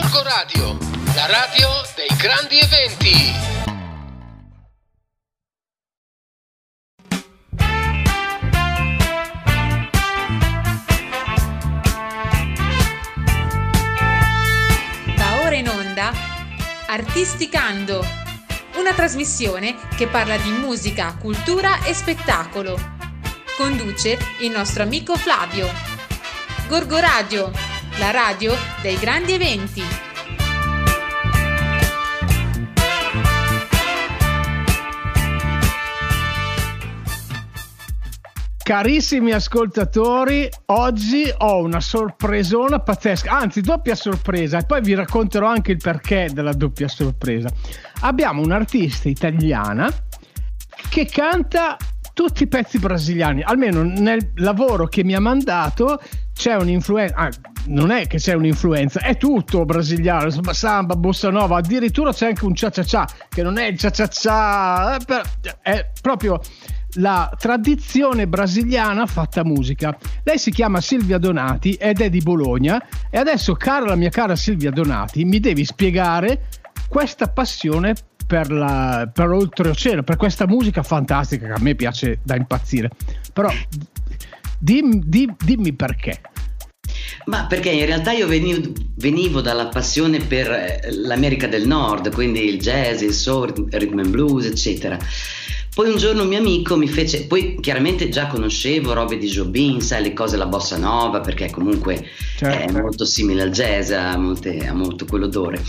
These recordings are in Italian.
Gorgo Radio, la radio dei grandi eventi. Va ora in onda Artisticando, una trasmissione che parla di musica, cultura e spettacolo. Conduce il nostro amico Flavio. Gorgo Radio, la radio dei grandi eventi. Carissimi ascoltatori, oggi ho una sorpresona pazzesca, anzi doppia sorpresa e poi vi racconterò anche il perché della doppia sorpresa. Abbiamo un'artista italiana che canta tutti i pezzi brasiliani, almeno nel lavoro che mi ha mandato c'è un'influenza, ah, non è che c'è un'influenza, è tutto brasiliano, samba, bossa nova, addirittura c'è anche un cia cia cia che non è il cia cia cia, è, per- è proprio la tradizione brasiliana fatta musica. Lei si chiama Silvia Donati ed è di Bologna e adesso, cara la mia cara Silvia Donati, mi devi spiegare questa passione per, la, per oltreoceano, per questa musica fantastica che a me piace da impazzire. Però dim- dim- dimmi perché. Ma perché in realtà io venivo, venivo, dalla passione per eh, l'America del Nord, quindi il jazz, il soul, il rhythm and blues, eccetera. Poi un giorno un mio amico mi fece, poi chiaramente già conoscevo robe di Jobin, sai le cose, la bossa nova, perché comunque certo. è molto simile al jazz, ha, molte, ha molto quell'odore.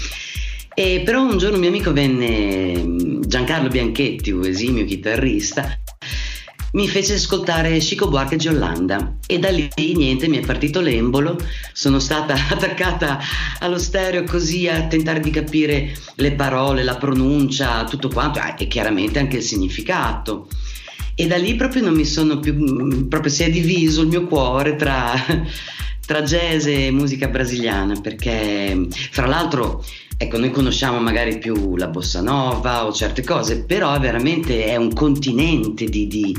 E però un giorno un mio amico venne, Giancarlo Bianchetti, un esimio chitarrista, mi fece ascoltare Chico Buarque di Giolanda e da lì niente mi è partito l'embolo, sono stata attaccata allo stereo così a tentare di capire le parole, la pronuncia, tutto quanto e chiaramente anche il significato. E da lì proprio non mi sono più, proprio si è diviso il mio cuore tra, tra jazz e musica brasiliana perché fra l'altro Ecco, noi conosciamo magari più la bossa nova o certe cose, però veramente è un continente di, di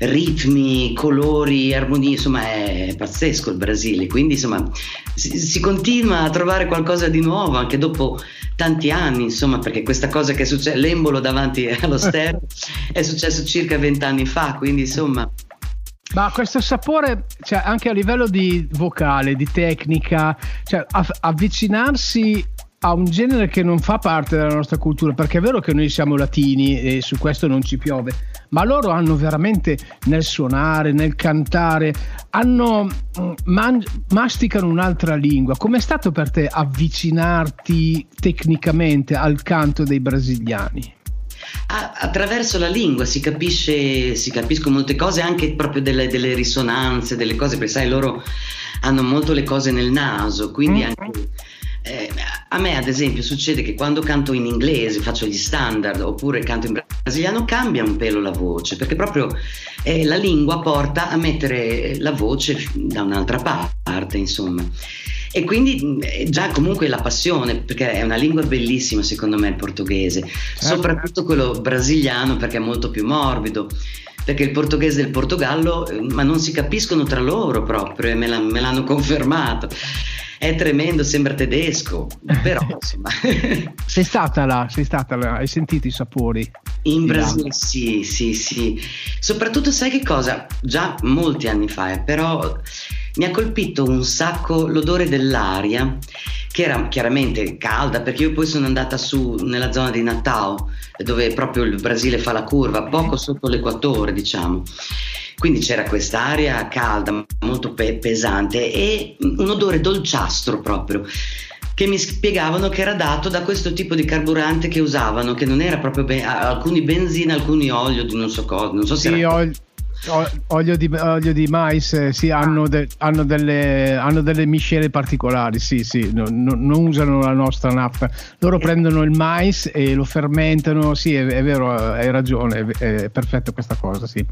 ritmi, colori, armonie, insomma è pazzesco il Brasile, quindi insomma si, si, continua a trovare qualcosa di nuovo anche dopo tanti anni, insomma, perché questa cosa che è successa, l'embolo davanti allo stereo è successo circa vent'anni fa, quindi insomma. Ma questo sapore, cioè, anche a livello di vocale, di tecnica, cioè, av- avvicinarsi a un genere che non fa parte della nostra cultura, perché è vero che noi siamo latini e su questo non ci piove, ma loro hanno veramente nel suonare, nel cantare, hanno, mm, man, masticano un'altra lingua. Com'è stato per te avvicinarti tecnicamente al canto dei brasiliani? attraverso la lingua si capisce, si capiscono molte cose, anche proprio delle, delle, risonanze, delle cose, perché sai, loro hanno molto le cose nel naso, quindi mm-hmm. anche eh, a me ad esempio succede che quando canto in inglese, faccio gli standard oppure canto in brasiliano, cambia un pelo la voce, perché proprio eh, la lingua porta a mettere la voce da un'altra parte, insomma. E quindi eh, già comunque la passione, perché è una lingua bellissima secondo me il portoghese, certo. soprattutto quello brasiliano perché è molto più morbido perché il portoghese e il Portogallo, eh, ma non si capiscono tra loro proprio, e me, la, me l'hanno confermato è tremendo, sembra tedesco, però insomma. sei stata là, sei stata là, hai sentito i sapori? In Brasile sì, sì, sì. Soprattutto sai che cosa? Già molti anni fa, eh, però mi ha colpito un sacco l'odore dell'aria, che era chiaramente calda, perché io poi sono andata su nella zona di Natal, dove proprio il Brasile fa la curva, poco sotto l'equatore, diciamo. Quindi c'era quest'aria calda, molto pe- pesante e un odore dolciastro proprio che mi spiegavano che era dato da questo tipo di carburante che usavano, che non era proprio ben- alcuni benzina, alcuni olio di non so cosa, non so se sì, era... Olio, olio, di, olio di mais, eh, sì, hanno, de- hanno, delle, hanno, delle, miscele particolari, sì, sì, no, no, non usano la nostra nafta, loro prendono il mais e lo fermentano, sì, è, è vero, hai ragione, è, è perfetta questa cosa, sì.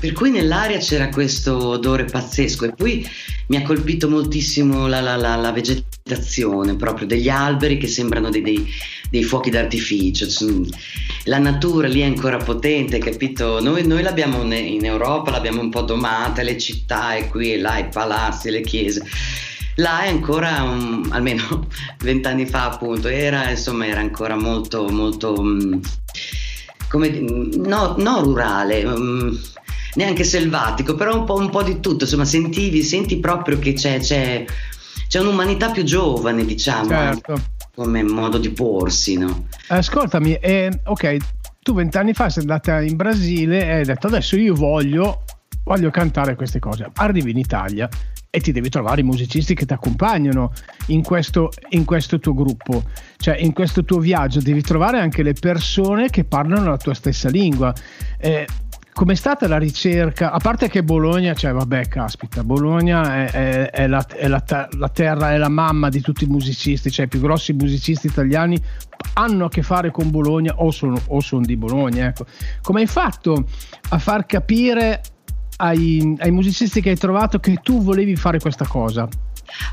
Per cui nell'aria c'era questo odore pazzesco e poi mi ha colpito moltissimo la, la, la, la vegetazione, proprio degli alberi che sembrano dei, dei, dei, fuochi d'artificio. La natura lì è ancora potente, capito? Noi, noi l'abbiamo in Europa, l'abbiamo un po' domata, le città e qui e là, i palazzi, le chiese là è ancora, um, almeno vent'anni fa appunto, era, insomma, era ancora molto, molto, um, come, no, no rurale, um, neanche selvatico, però un po', un po', di tutto, insomma, sentivi, senti proprio che c'è, c'è, c'è un'umanità più giovane, diciamo, certo. come modo di porsi, no? Ascoltami, eh, ok, tu vent'anni fa sei andata in Brasile e hai detto adesso io voglio, voglio cantare queste cose. Arrivi in Italia e ti devi trovare i musicisti che ti accompagnano in questo, in questo tuo gruppo, cioè in questo tuo viaggio devi trovare anche le persone che parlano la tua stessa lingua. Eh, Com'è stata la ricerca? A parte che Bologna, cioè vabbè, caspita, Bologna è, è, è, la, è la, la, terra, è la mamma di tutti i musicisti, cioè i più grossi musicisti italiani hanno a che fare con Bologna o sono, o sono di Bologna. Ecco. Come hai fatto a far capire ai, ai musicisti che hai trovato che tu volevi fare questa cosa?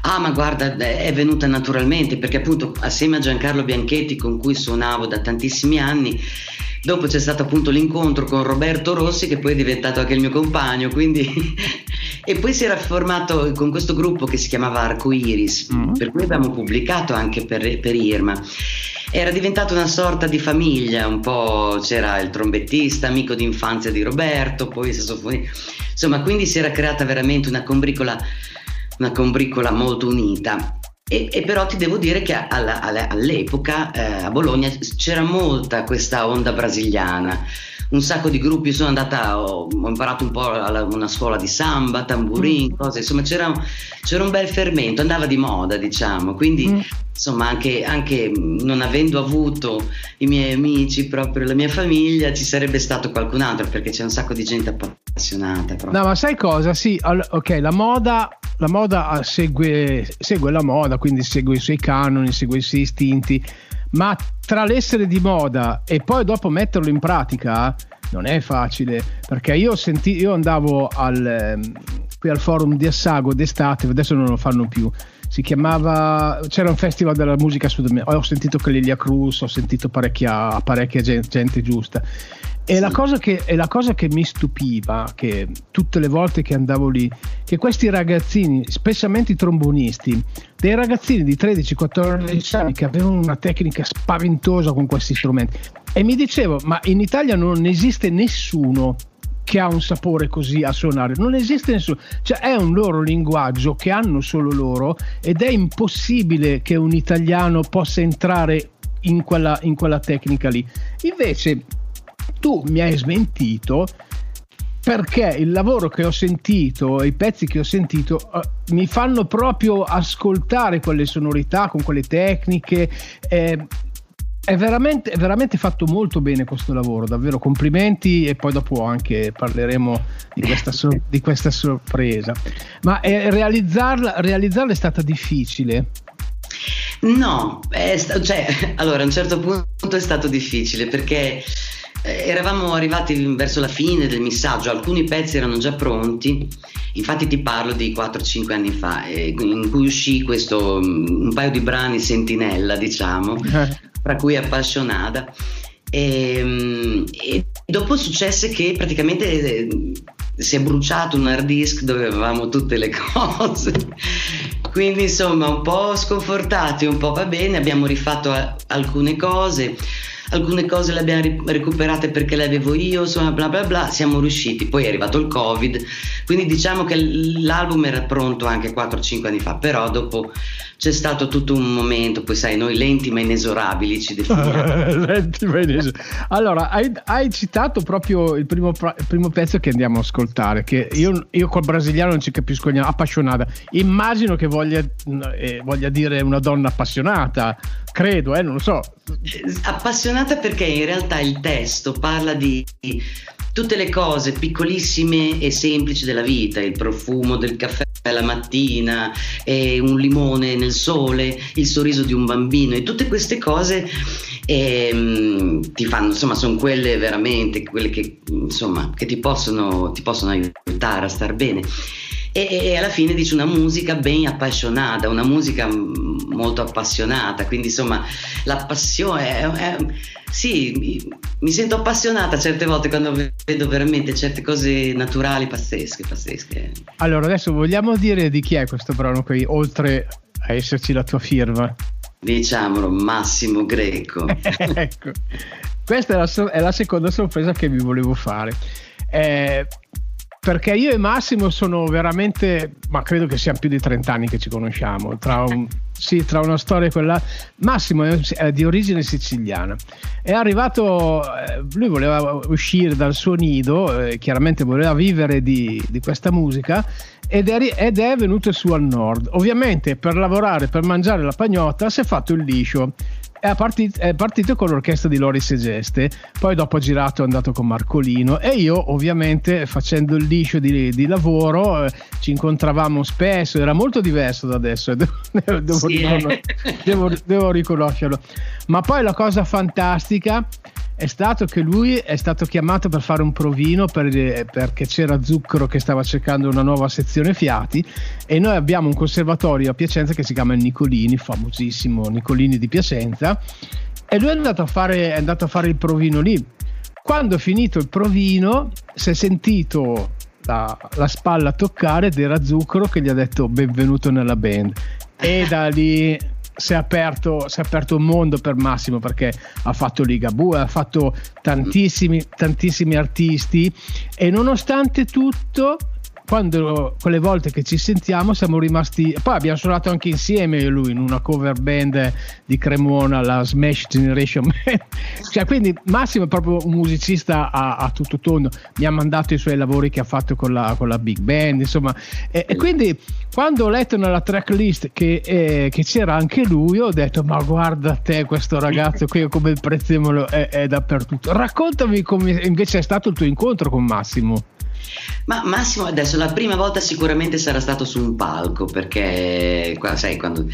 Ah, ma guarda, è venuta naturalmente perché appunto assieme a Giancarlo Bianchetti con cui suonavo da tantissimi anni, dopo c'è stato appunto l'incontro con Roberto Rossi che poi è diventato anche il mio compagno, quindi e poi si era formato con questo gruppo che si chiamava Arcoiris, mm-hmm. per cui abbiamo pubblicato anche per, per Irma. Era diventata una sorta di famiglia, un po' c'era il trombettista, amico d'infanzia di Roberto, poi il sassofonista, insomma, quindi si era creata veramente una combricola una combricola molto unita. E, e, però ti devo dire che alla, alla, all'epoca eh, a Bologna c'era molta questa onda brasiliana, un sacco di gruppi, sono andata, ho, ho imparato un po' a una scuola di samba, tamburin, mm. cose, insomma c'era, c'era, un bel fermento, andava di moda diciamo, quindi mm. insomma anche, anche, non avendo avuto i miei amici, proprio la mia famiglia, ci sarebbe stato qualcun altro perché c'è un sacco di gente appassionata. Proprio. No ma sai cosa? Sì, ok, la moda la moda ah, segue, segue, la moda, quindi segue i suoi canoni, segue i suoi istinti, ma tra l'essere di moda e poi dopo metterlo in pratica non è facile, perché io, senti, io andavo al, ehm, qui al forum di Assago d'estate, adesso non lo fanno più, si chiamava c'era un festival della musica sudamericana ho sentito Clelia Cruz ho sentito parecchia, parecchia gente, gente giusta e, sì. la che, e, la cosa che, mi stupiva, che tutte le volte che andavo lì, che questi ragazzini, specialmente i trombonisti, dei ragazzini di 13-14 anni che avevano una tecnica spaventosa con questi strumenti, e mi dicevo, ma in Italia non esiste nessuno che ha un sapore così a suonare, non esiste nessuno, cioè è un loro linguaggio che hanno solo loro ed è impossibile che un italiano possa entrare in quella, in quella tecnica lì. Invece tu mi hai smentito perché il lavoro che ho sentito, i pezzi che ho sentito, uh, mi fanno proprio ascoltare quelle sonorità con quelle tecniche. Eh, è veramente, è veramente, fatto molto bene questo lavoro, davvero complimenti e poi dopo anche parleremo di questa, sor- di questa sorpresa. Ma eh, realizzarla, realizzarla, è stata difficile? No, sta- cioè, allora a un certo punto è stato difficile perché eh, eravamo arrivati verso la fine del missaggio, alcuni pezzi erano già pronti, infatti ti parlo di 4-5 anni fa, eh, in cui uscì questo, mm, un paio di brani sentinella, diciamo, eh. Fra cui appassionata. E, mm, e, dopo successe che praticamente si è bruciato un hard disk dove avevamo tutte le cose. Quindi insomma un po' sconfortati, un po' va bene, abbiamo rifatto alcune cose alcune cose le abbiamo recuperate perché le avevo io, insomma bla bla bla, siamo riusciti. Poi è arrivato il Covid, quindi diciamo che l'album era pronto anche 4-5 anni fa, però dopo c'è stato tutto un momento, poi sai, noi lenti ma inesorabili ci definiamo. lenti ma inesorabili. Allora, hai, hai, citato proprio il primo, il primo, pezzo che andiamo a ascoltare, che io, io col brasiliano non ci capisco niente, appassionata. Immagino che voglia, eh, voglia dire una donna appassionata, credo, eh, non lo so. Appassionata perché in realtà il testo parla di tutte le cose piccolissime e semplici della vita, il profumo del caffè la mattina, un limone nel sole, il sorriso di un bambino e tutte queste cose ehm, ti fanno, insomma, sono quelle veramente, quelle che, insomma, che ti, possono, ti possono aiutare a star bene. E, alla fine dice una musica ben appassionata, una musica molto appassionata, quindi insomma la passione è, è, sì, mi sento appassionata certe volte quando vedo veramente certe cose naturali pazzesche, pazzesche. Allora adesso vogliamo dire di chi è questo brano qui, oltre a esserci la tua firma? Diciamolo, Massimo Greco. ecco, questa è la, è la, seconda sorpresa che vi volevo fare. Eh, perché io e Massimo sono veramente, ma credo che siano più di 30 anni che ci conosciamo, tra, un, sì, tra una storia e quella. Massimo è, di origine siciliana, è arrivato, eh, lui voleva uscire dal suo nido, eh, chiaramente voleva vivere di, di questa musica ed è, ed è, venuto su al nord. Ovviamente per lavorare, per mangiare la pagnotta si è fatto il liscio è partito, è partito con l'orchestra di Loris e Geste, poi dopo ha girato è andato con Marcolino e io ovviamente facendo il liscio di, di lavoro eh, ci incontravamo spesso, era molto diverso da adesso, devo, devo, sì, riconos- eh. devo, devo riconoscerlo. Ma poi la cosa fantastica è stato che lui è stato chiamato per fare un provino per, perché c'era Zucchero che stava cercando una nuova sezione fiati e noi abbiamo un conservatorio a Piacenza che si chiama Nicolini, famosissimo Nicolini di Piacenza e lui è andato a fare, andato a fare il provino lì. Quando è finito il provino si è sentito la, la spalla toccare ed era Zucchero che gli ha detto benvenuto nella band e da lì si è, aperto, si è aperto un mondo per Massimo perché ha fatto Ligabue, ha fatto tantissimi, tantissimi artisti e nonostante tutto quando quelle volte che ci sentiamo siamo rimasti poi abbiamo suonato anche insieme io e lui in una cover band di Cremona la Smash Generation cioè quindi Massimo è proprio un musicista a, a, tutto tondo. Mi ha mandato i suoi lavori che ha fatto con la, con la big band insomma. E, e, quindi quando ho letto nella tracklist che, eh, che, c'era anche lui ho detto ma guarda te questo ragazzo qui come il prezzemolo è, è dappertutto. Raccontami come invece è stato il tuo incontro con Massimo ma Massimo adesso la prima volta sicuramente sarà stato su un palco perché sai quando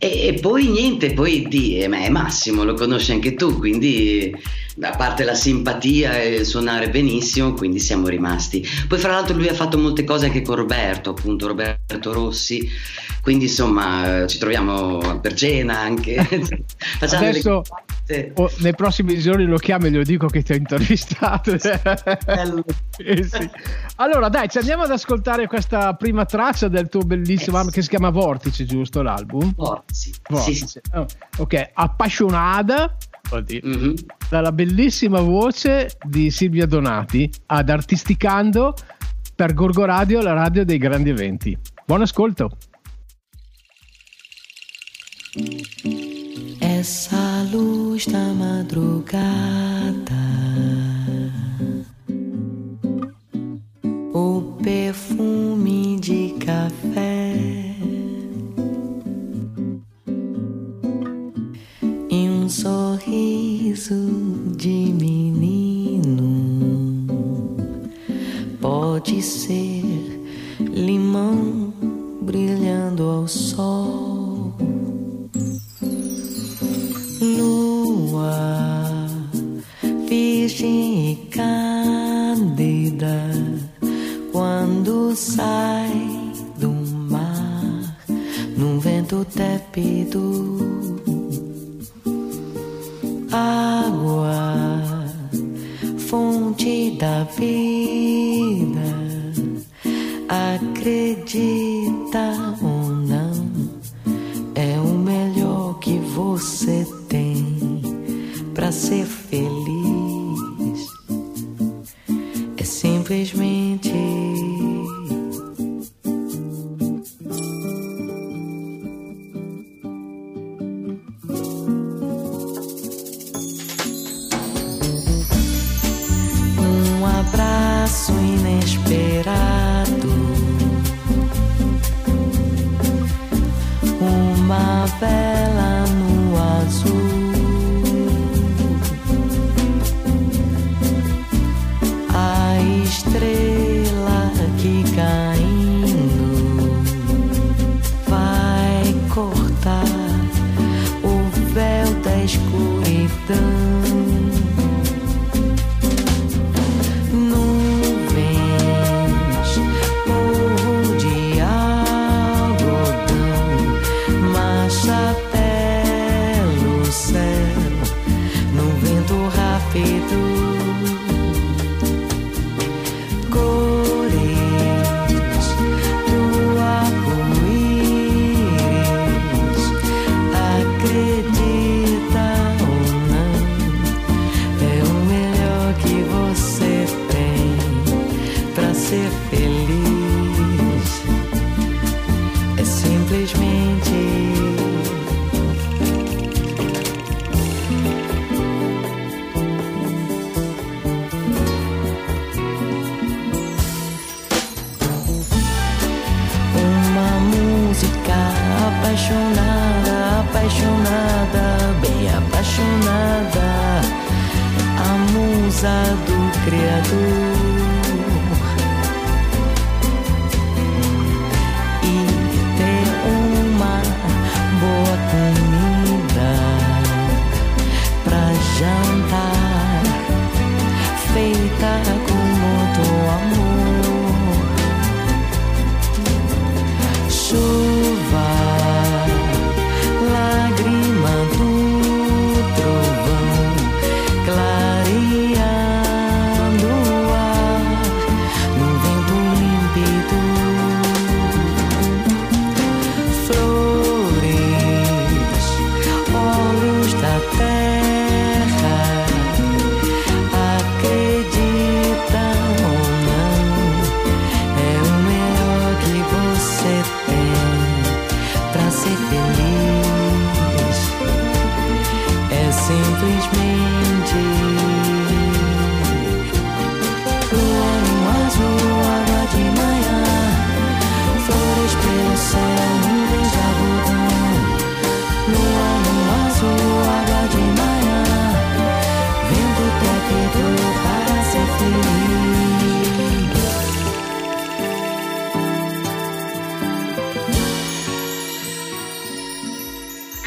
e, e, poi niente, poi di, è Massimo, lo conosci anche tu, quindi a parte la simpatia e suonare benissimo, quindi siamo rimasti. Poi fra l'altro lui ha fatto molte cose anche con Roberto, appunto Roberto Rossi, quindi insomma ci troviamo per cena anche. Adesso oh, nei prossimi giorni lo chiamo e glielo dico che ti ho intervistato. eh sì. Allora dai, ci andiamo ad ascoltare questa prima traccia del tuo bellissimo album che si chiama Vortice, giusto l'album? Vortice sì. Vortice. Sì. Oh, ok, appassionata mm-hmm. dalla bellissima voce di Silvia Donati ad Artisticando per Gorgo Radio, la radio dei grandi eventi. Buon ascolto. Essa luz da madrugada. O perfume de café. Um sorriso de menino. Pode ser limão brilhando ao sol, tépido água, fonte da vida. Acredita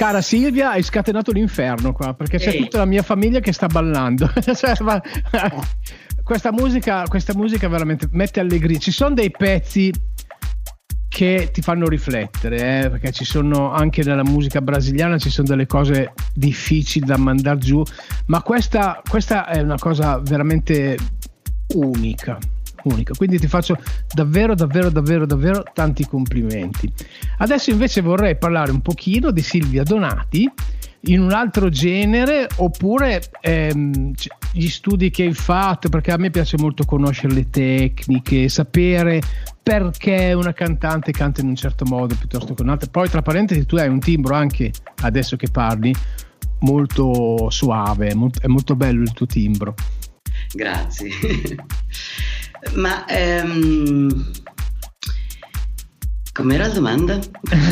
Cara Silvia, hai scatenato l'inferno qua perché c'è Ehi. tutta la mia famiglia che sta ballando. Cioè, questa, musica, questa musica veramente mette allegria. Ci sono dei pezzi che ti fanno riflettere, eh, perché ci sono anche nella musica brasiliana ci sono delle cose difficili da mandare giù, ma questa, questa è una cosa veramente unica. Unica. Quindi ti faccio davvero, davvero, davvero, davvero tanti complimenti. Adesso invece vorrei parlare un pochino di Silvia Donati in un altro genere oppure ehm, gli studi che hai fatto perché a me piace molto conoscere le tecniche sapere perché una cantante canta in un certo modo piuttosto che un altro poi tra parentesi tu hai un timbro anche adesso che parli molto suave molto- è molto bello il tuo timbro Grazie. Ma ehm, com'era la domanda?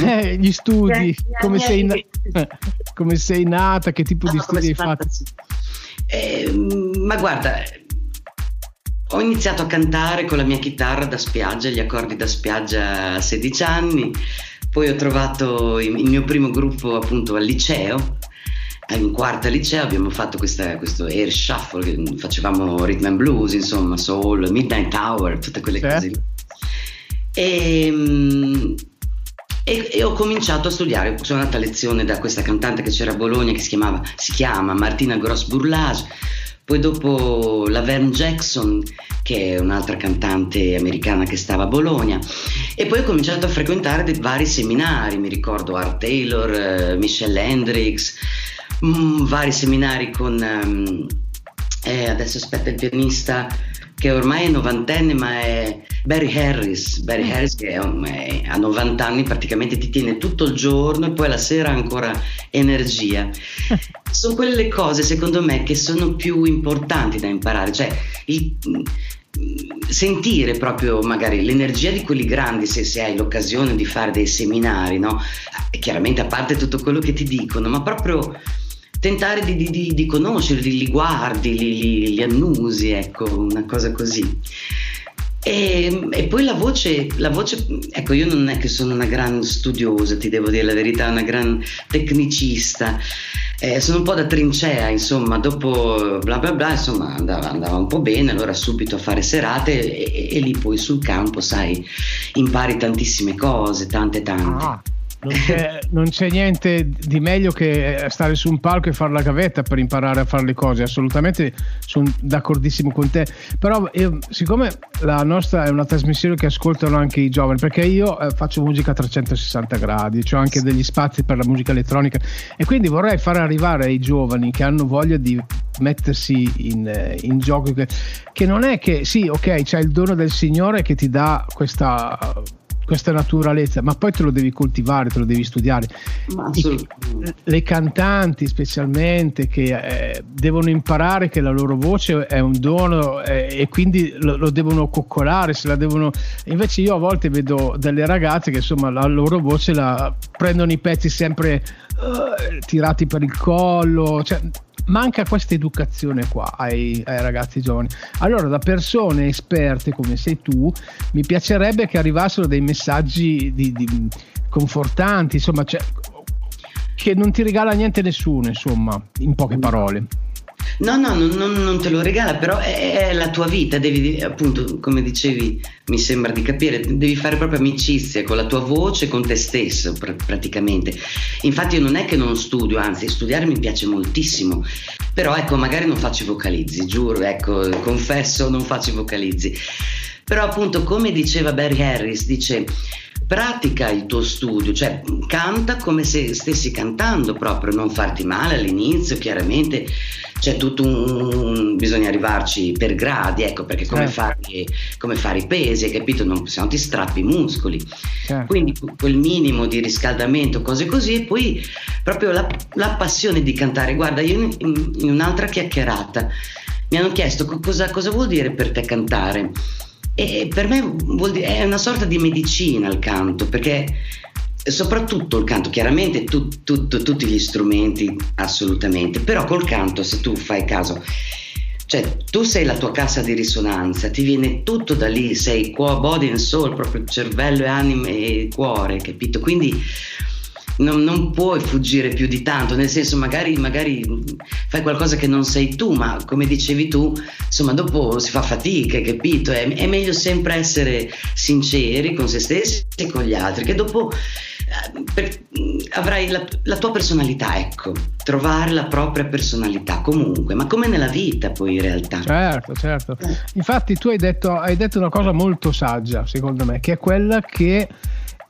Eh, gli studi Eh, come eh, sei, na- eh, eh, come sei nata che tipo di Ah, come studi hai fatto? Ehm, ma guarda, ho iniziato a cantare con la mia chitarra da spiaggia, gli accordi da spiaggia a 16 anni, poi ho trovato il mio primo gruppo appunto al liceo, in quarta liceo abbiamo fatto questa- questo air shuffle, che facevamo rhythm and blues, insomma, soul, midnight hour, tutte quelle Certo. cose. E, mm, e- e ho cominciato a studiare, sono andata a lezione da questa cantante che c'era a Bologna che si, chiamava, si chiama Martina Gross Bourlage, poi dopo la Vern Jackson che è un'altra cantante americana che stava a Bologna e poi ho cominciato a frequentare dei vari seminari, mi ricordo Art Taylor, eh, Michelle Hendricks, mm, vari seminari con ehm, eh, adesso aspetta il pianista che ormai è novantenne ma è Barry Harris. Barry Harris che è un- è- ha 90 anni praticamente ti tiene tutto il giorno e poi la sera ancora energia. Sono quelle cose secondo me che sono più importanti da imparare. Cioè il- sentire proprio magari l'energia di quelli grandi se, se hai l'occasione di fare dei seminari no? Chiaramente a parte tutto quello che ti dicono ma proprio tentare di, di, di, conoscerli, li guardi, li, li, li annusi, ecco, una cosa così. E, e poi la voce, la voce, ecco, io non è che sono una gran studiosa, ti devo dire la verità, una gran tecnicista. Eh, sono un po' da trincea, insomma, dopo bla bla bla, insomma, andava, andava un po' bene, allora subito a fare serate e, e lì poi sul campo, sai, impari tantissime cose, tante tante. Ah, non, c'è, non c'è niente di meglio che stare su un palco e fare la gavetta per imparare a fare le cose. Assolutamente sono d'accordissimo con te. Però io, siccome la nostra è una trasmissione che ascoltano anche i giovani, perché io eh, faccio musica a 360 gradi, ho anche degli spazi per la musica elettronica e quindi vorrei far arrivare ai giovani che hanno voglia di mettersi in, eh, in gioco che, che non è che sì, ok, c'è il dono del Signore che ti dà questa questa naturalezza, ma poi te lo devi coltivare, te lo devi studiare. I- le cantanti specialmente che eh, devono imparare che la loro voce è un dono eh, e quindi lo, lo devono coccolare, se la devono... Invece io a volte vedo delle ragazze che insomma la loro voce la prendono i pezzi sempre eh, tirati per il collo, cioè manca questa educazione qua ai, ai ragazzi giovani. Allora da persone esperte come sei tu mi piacerebbe che arrivassero dei messaggi di- di- confortanti, insomma, cioè, che non ti regala niente nessuno, insomma, in poche parole. No, no, non, non- non te lo regala, però è, è la tua vita, devi appunto, come dicevi, mi sembra di capire, devi fare proprio amicizia con la tua voce, con te stesso pr- praticamente. Infatti io non è che non studio, anzi studiare mi piace moltissimo, però ecco, magari non faccio i vocalizzi, giuro, ecco, confesso, non faccio i vocalizzi. Però appunto, come diceva Barry Harris, dice pratica il tuo studio, cioè canta come se stessi cantando proprio, non farti male all'inizio, chiaramente c'è tutto un, un- bisogna arrivarci per gradi, ecco, perché come, Certo. fare, come fare i pesi, hai capito? Non, no ti strappi i muscoli. Certo. Quindi quel minimo di riscaldamento, cose così, e poi proprio la, la passione di cantare. Guarda, io in, in- in un'altra chiacchierata mi hanno chiesto co- cosa, cosa vuol dire per te cantare. E per me dire, è una sorta di medicina il canto, perché soprattutto il canto, chiaramente tu- tu- tu- tutti gli strumenti assolutamente, però col canto se tu fai caso, cioè tu sei la tua cassa di risonanza, ti viene tutto da lì, sei cuore, body and soul, proprio cervello e anima e cuore, capito? Quindi non, non puoi fuggire più di tanto, nel senso magari, magari fai qualcosa che non sei tu, ma come dicevi tu, insomma dopo si fa fatica, capito? È, è meglio sempre essere sinceri con se stessi e con gli altri, che dopo eh, per- avrai la, la tua personalità, ecco, trovare la propria personalità comunque, ma come nella vita poi in realtà. Certo, certo. Infatti tu hai detto, hai detto una cosa molto saggia, secondo me, che è quella che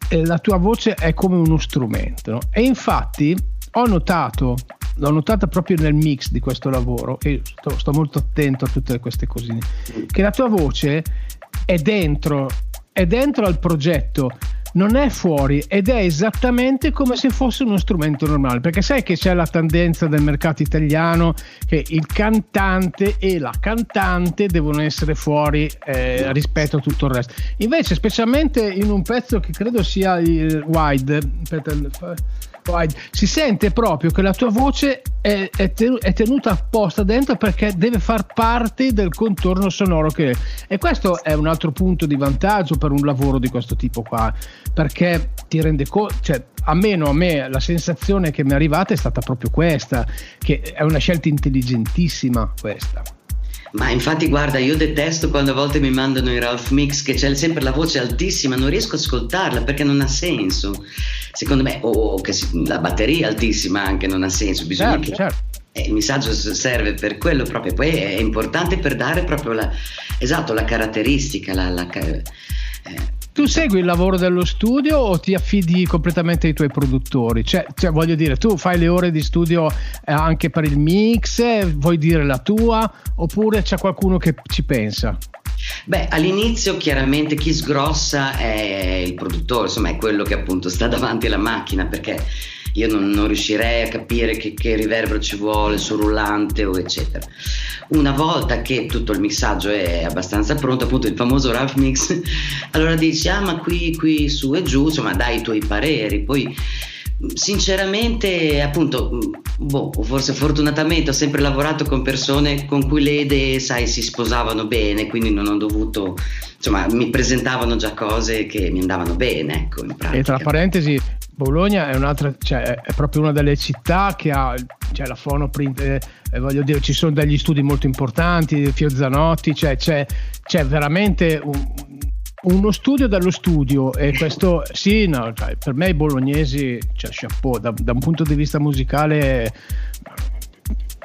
eh, la tua voce è come uno strumento. no? E infatti ho notato, l'ho notata proprio nel mix di questo lavoro, e sto, sto molto attento a tutte queste cosine, che la tua voce è dentro, è dentro al progetto, non è fuori ed è esattamente come se fosse uno strumento normale, perché sai che c'è la tendenza del mercato italiano che il cantante e la cantante devono essere fuori eh, rispetto a tutto il resto. Invece, specialmente in un pezzo che credo sia il wide, aspetta, wide, si sente proprio che la tua voce è, è è tenuta apposta dentro perché deve far parte del contorno sonoro che e questo è un altro punto di vantaggio per un lavoro di questo tipo qua perché ti rende conto cioè almeno a me la sensazione che mi è arrivata è stata proprio questa che è una scelta intelligentissima questa Ma infatti guarda, io detesto quando a volte mi mandano i Ralph Mix che c'è sempre la voce altissima, non riesco a ascoltarla perché non ha senso. Secondo me, o o che la batteria altissima anche non ha senso, bisogna certo, che certo. eh, il messaggio serve per quello proprio, poi è importante per dare proprio la, esatto, la caratteristica, la, la eh, Tu segui il lavoro dello studio o ti affidi completamente ai tuoi produttori? Cioè, cioè, voglio dire, tu fai le ore di studio eh, anche per il mix, vuoi dire la tua, oppure c'è qualcuno che ci pensa? Beh, all'inizio chiaramente chi sgrossa è il produttore, insomma è quello che appunto sta davanti alla macchina perché io non, non riuscirei a capire che, che riverbero ci vuole sul rullante o eccetera. Una volta che tutto il mixaggio è abbastanza pronto, appunto il famoso rough mix, allora dici ah ma qui, qui su e giù, insomma dai i tuoi pareri, poi sinceramente appunto boh, forse fortunatamente ho sempre lavorato con persone con cui le idee sai si sposavano bene quindi non ho dovuto insomma mi presentavano già cose che mi andavano bene ecco E tra parentesi, Bologna è un'altra, cioè, è proprio una delle città che ha cioè, la fonoprint, eh, eh, voglio dire, ci sono degli studi molto importanti, Fio Zanotti, cioè, c'è, c'è veramente un- uno studio dallo studio e questo sì, no, cioè, per me i bolognesi, cioè, chapeau, da, da un punto di vista musicale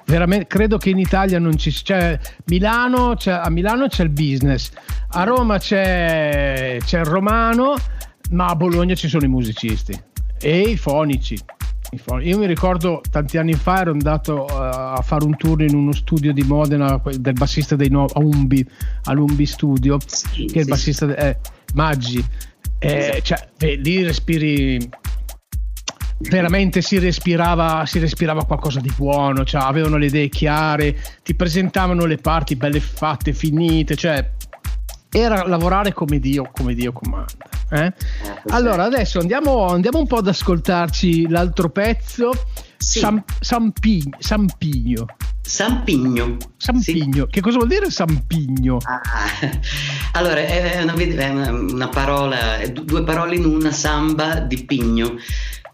veramente credo che in Italia non ci c'è Milano c'è, a Milano c'è il business a Roma c'è, c'è il romano ma a Bologna ci sono i musicisti e i fonici io mi ricordo tanti anni fa ero andato eh, a fare un tour in uno studio di Modena del bassista dei no- Umbi all'Umbi Studio Sì, che è il sì, bassista de- eh, Maggi Eh, Esatto. cioè, beh, lì respiri veramente si respirava, si respirava qualcosa di buono, cioè avevano le idee chiare, ti presentavano le parti belle fatte, finite, cioè era lavorare come Dio, come Dio comanda. Eh? Sì. Allora adesso andiamo, andiamo un po' ad ascoltarci l'altro pezzo, Sì. Sam- Sampigno, Sampigno, Sampigno. Sampigno. Che cosa vuol dire Sampigno? Ah, allora, è una, è una- parola, due parole in una, samba di Pigno.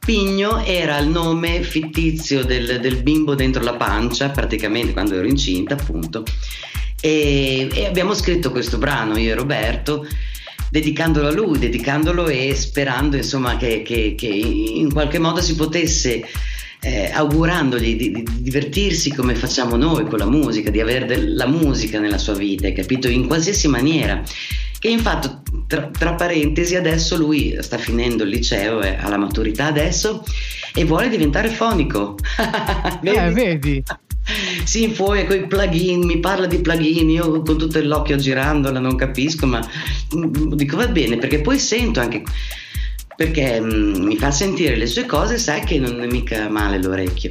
Pigno era il nome fittizio del, del bimbo dentro la pancia, praticamente quando ero incinta, appunto. E, e abbiamo scritto questo brano, io e Roberto, dedicandolo a lui, dedicandolo e sperando insomma che, che- che in qualche modo si potesse, eh, augurandogli di, di- di divertirsi come facciamo noi con la musica, di avere del- la musica nella sua vita, hai capito? In qualsiasi maniera. Che infatti, tra, tra parentesi, adesso lui sta finendo il liceo, è alla maturità adesso e vuole diventare fonico. Eh, vedi? Si infoia con i plugin, mi parla di plugin, io con tutto l'occhio girandola non capisco, ma mm, dico va bene perché poi sento anche perché mm, mi fa sentire le sue cose, sai che non è mica male l'orecchio.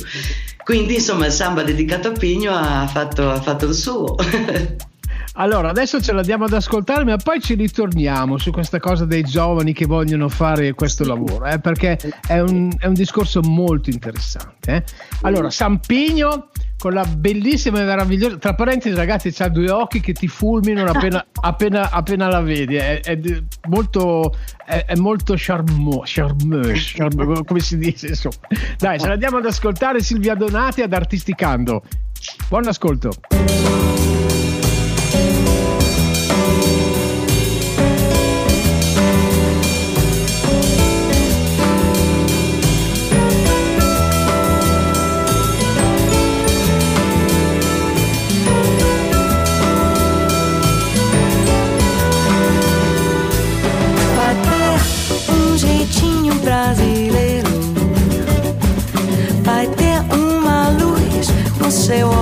Quindi insomma il samba dedicato a Pigno ha fatto, ha fatto il suo. Allora, adesso ce l'andiamo ad ascoltare, ma poi ci ritorniamo su questa cosa dei giovani che vogliono fare questo lavoro, eh, perché è un, è un discorso molto interessante. eh. Allora, Sampigno con la bellissima e meravigliosa, tra parentesi ragazzi, c'ha due occhi che ti fulminano appena, appena, appena la vedi, è, è molto, è, è molto charmeux, charmeux, charmeux, come si dice, insomma. Dai, ce l'andiamo ad ascoltare Silvia Donati ad Artisticando. Buon ascolto. No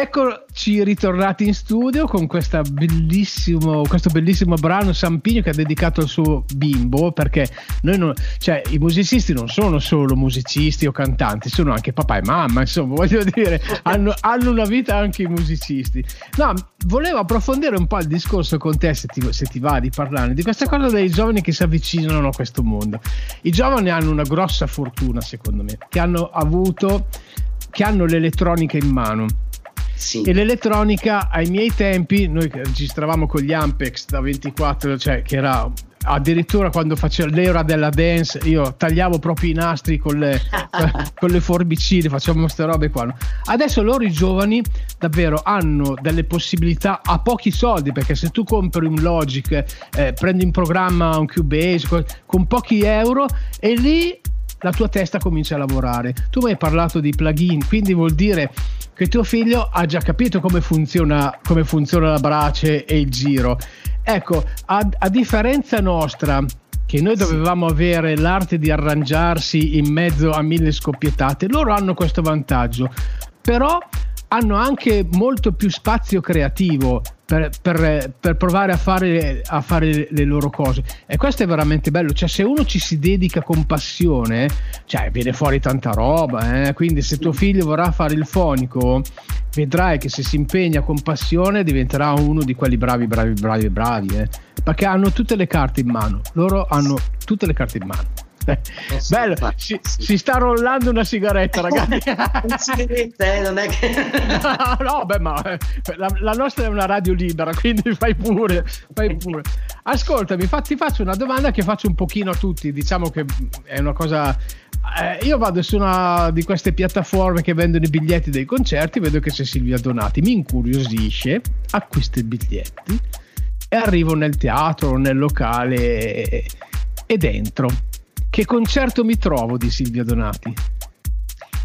eccoci ritornati in studio con questa bellissimo, questo bellissimo brano Sampigno che ha dedicato al suo bimbo perché non, cioè, i musicisti non sono solo musicisti o cantanti, sono anche papà e mamma, insomma, voglio dire, hanno, hanno una vita anche i musicisti. No, volevo approfondire un po' il discorso con te, se ti, se ti va di parlare, di questa cosa dei giovani che si avvicinano a questo mondo. I giovani hanno una grossa fortuna, secondo me, che hanno avuto, che hanno l'elettronica in mano. Sì. E l'elettronica ai miei tempi, noi registravamo con gli Ampex da 24, cioè che era addirittura quando facevo l'era della dance, io tagliavo proprio i nastri con le, con le forbicine, facevamo queste robe qua. Adesso loro i giovani davvero hanno delle possibilità a pochi soldi, perché se tu compri un Logic, eh, prendi in programma un Cubase con pochi euro e lì la tua testa comincia a lavorare. Tu mi hai parlato di plugin, quindi vuol dire che tuo figlio ha già capito come funziona, come funziona la brace e il giro. Ecco, a, a differenza nostra, che noi dovevamo avere l'arte di arrangiarsi in mezzo a mille scoppiettate, loro hanno questo vantaggio, però hanno anche molto più spazio creativo per, per- per provare a fare, a fare le loro cose e questo è veramente bello cioè se uno ci si dedica con passione cioè viene fuori tanta roba eh? quindi se tuo figlio vorrà fare il fonico vedrai che se si impegna con passione diventerà uno di quelli bravi bravi bravi bravi eh? perché hanno tutte le carte in mano loro hanno tutte le carte in mano Bello, si, si sta rollando una sigaretta, ragazzi. Eh, non è che... no, beh, ma eh, la, la nostra è una radio libera, quindi fai pure, fai pure. Ascoltami, fa- ti faccio una domanda che faccio un pochino a tutti. Diciamo che è una cosa. eh, io vado su una di queste piattaforme che vendono i biglietti dei concerti, vedo che c'è Silvia Donati, mi incuriosisce, acquisto i biglietti e arrivo nel teatro, nel locale e dentro. Che concerto mi trovo di Silvia Donati?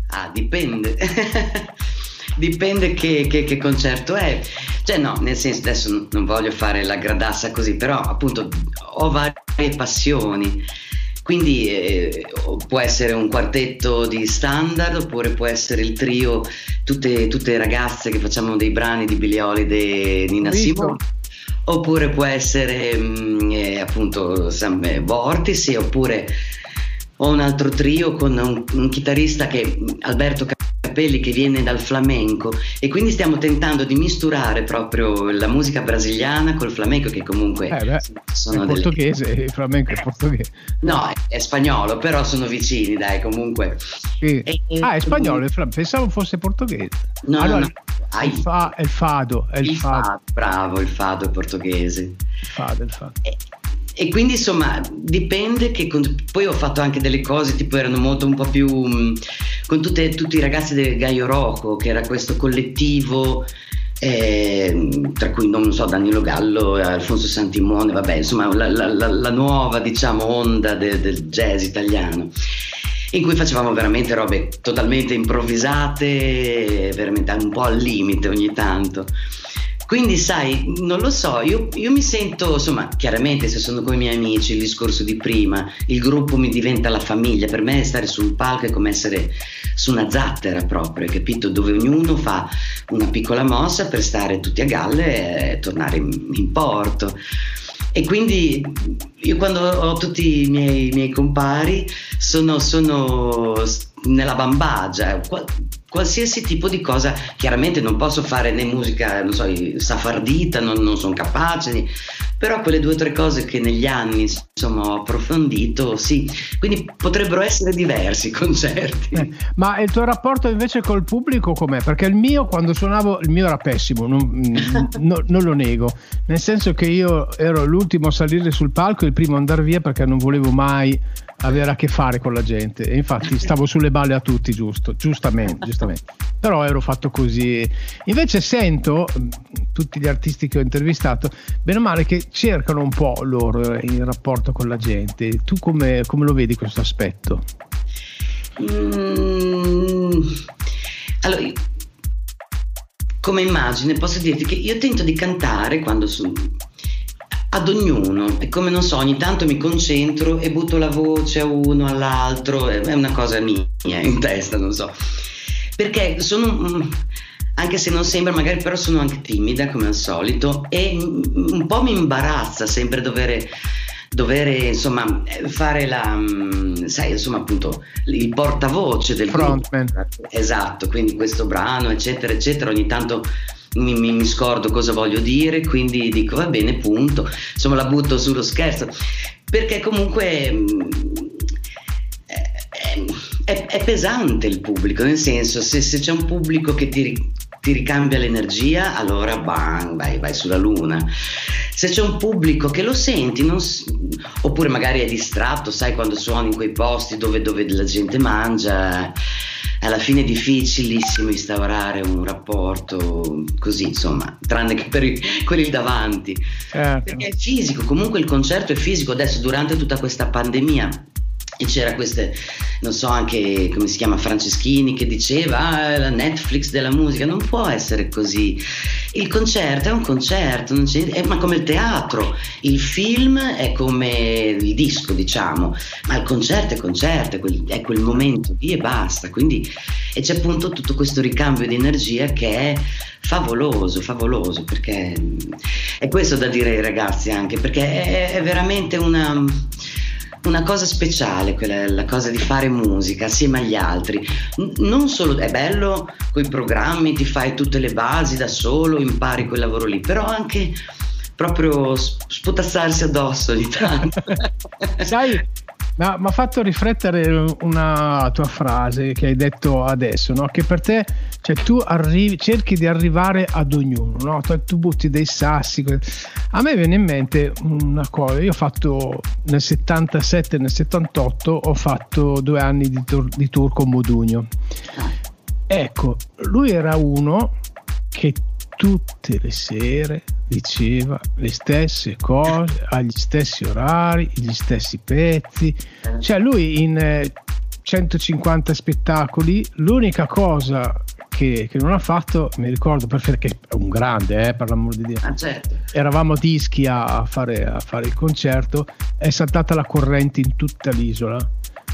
Ah, dipende. dipende che, che- che concerto è. Cioè, no, nel senso, adesso non- voglio fare la gradassa così, però appunto ho varie passioni. Quindi eh, può essere un quartetto di standard oppure può essere il trio, tutte, tutte ragazze che facciamo dei brani di Billie Holiday e Nina. Simone. Oppure può essere mm, eh, appunto Sam eh, Vortici, oppure ho un altro trio con un, un chitarrista che Alberto Capelli che viene dal flamenco e quindi stiamo tentando di misturare proprio la musica brasiliana col flamenco che comunque Eh beh, sono è delle- portoghese, il flamenco è portoghese. No, è, è spagnolo, però sono vicini, dai, comunque. Sì. E- Ah, è spagnolo, flam- pensavo fosse portoghese. No, allora, no, no. Il fa- è il fado, è il, il fado, fado, bravo, il fado è portoghese. il fado, il fado. E, e quindi insomma dipende che con- poi ho fatto anche delle cose tipo erano molto un po' più mh, con tutte- tutti i ragazzi del Gaio Rocco che era questo collettivo eh, tra cui non so Danilo Gallo Alfonso Santimone vabbè insomma la, la- la- la nuova diciamo onda de- del jazz italiano in cui facevamo veramente robe totalmente improvvisate veramente un po' al limite ogni tanto quindi sai, non lo so, io, io mi sento, insomma, chiaramente se sono con i miei amici, il discorso di prima, il gruppo mi diventa la famiglia, per me stare sul palco è come essere su una zattera proprio, capito? Dove ognuno fa una piccola mossa per stare tutti a galle e tornare in, in porto. E quindi io quando ho tutti i miei, miei compari sono, sono nella bambagia, Qua- qualsiasi tipo di cosa. Chiaramente non posso fare né musica, non so, safardita, non, non sono capace, però quelle due o tre cose che negli anni insomma ho approfondito, sì, quindi potrebbero essere diversi i concerti. Eh, ma il tuo rapporto invece col pubblico com'è? Perché il mio quando suonavo, il mio era pessimo, non, no, non lo nego, nel senso che io ero l'ultimo a salire sul palco e il primo a andare via perché non volevo mai avere a che fare con la gente. E infatti stavo sulle balle a tutti giusto giustamente, giustamente. Però ero fatto così. Invece sento tutti gli artisti che ho intervistato bene o male che cercano un po' loro in rapporto con la gente. Tu come, come lo vedi questo aspetto? Mm, allora come immagine posso dirti che io tento di cantare quando sono ad ognuno, è come non so, ogni tanto mi concentro e butto la voce a uno, all'altro, è una cosa mia in testa, non so. Perché sono, anche se non sembra, magari però sono anche timida come al solito e un po' mi imbarazza sempre dover dovere insomma fare la mm, sai insomma appunto il portavoce del frontman. Esatto quindi questo brano eccetera eccetera ogni tanto mi, mi, mi, scordo cosa voglio dire, quindi dico va bene, punto. Insomma, la butto sullo scherzo, perché comunque mm, è, è, è pesante il pubblico, nel senso, se, se c'è un pubblico che ti, ti ricambia l'energia, allora bang, vai, vai, sulla luna. Se c'è un pubblico che lo senti, non, oppure magari è distratto, sai quando suoni in quei posti dove, dove la gente mangia alla fine è difficilissimo instaurare un rapporto così, insomma, tranne che per quelli davanti. Certo. Perché è fisico, comunque il concerto è fisico. Adesso durante tutta questa pandemia e c'era queste, non so anche come si chiama Franceschini che diceva ah, la Netflix della musica, non può essere così. Il concerto è un concerto, è, ma come il teatro, il film è come il disco diciamo, ma il concerto è concerto, è quel, è quel momento lì e basta. Quindi e c'è appunto tutto questo ricambio di energia che è favoloso, favoloso, perché è questo da dire ai ragazzi anche, perché è, è veramente una una cosa speciale, quella, la cosa di fare musica assieme agli altri. non solo è bello con i programmi, ti fai tutte le basi da solo, impari quel lavoro lì, però anche proprio sputazzarsi addosso ogni tanto. Sai, mi ha fatto riflettere una tua frase che hai detto adesso, no? che per te cioè, tu arrivi, cerchi di arrivare ad ognuno, no? tu butti dei sassi. A me viene in mente una cosa, io ho fatto nel 77 e nel 78 ho fatto due anni di tour, di tour con Modugno. Ecco, lui era uno che tutte le sere diceva le stesse cose agli stessi orari, gli stessi pezzi. Cioè lui in eh, 150 spettacoli, l'unica cosa che, che, non ha fatto, mi ricordo perché è un grande, eh, per l'amor di Dio. Ah, certo. Eravamo a Dischi a fare, a fare il concerto, è saltata la corrente in tutta l'isola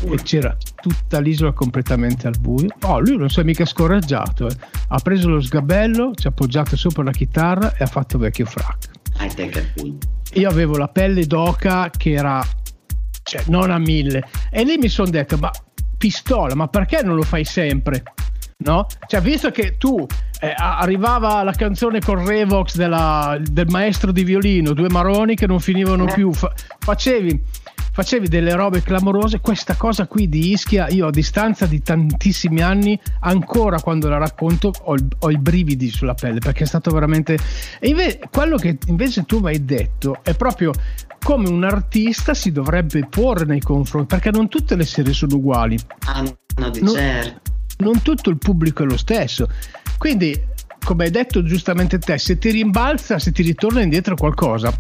e c'era tutta l'isola completamente al buio. Oh, lui non si è mica scoraggiato, eh. ha preso lo sgabello, ci ha appoggiato sopra la chitarra e ha fatto vecchio frac. Io avevo la pelle d'oca che era cioè, non a mille e lì mi sono detto ma pistola ma perché non lo fai sempre? No? Cioè, visto che tu eh, arrivava la canzone con Revox della, del maestro di violino, due maroni che non finivano eh. più, fa- facevi facevi delle robe clamorose. Questa cosa qui di Ischia, io a distanza di tantissimi anni, ancora quando la racconto, ho, ho i brividi sulla pelle perché è stato veramente. E invece, quello che invece tu mi hai detto è proprio come un artista si dovrebbe porre nei confronti, perché non tutte le serie sono uguali. Ah, no, di non, certo. non tutto il pubblico è lo stesso. Quindi, come hai detto giustamente te, se ti rimbalza, se ti ritorna indietro qualcosa,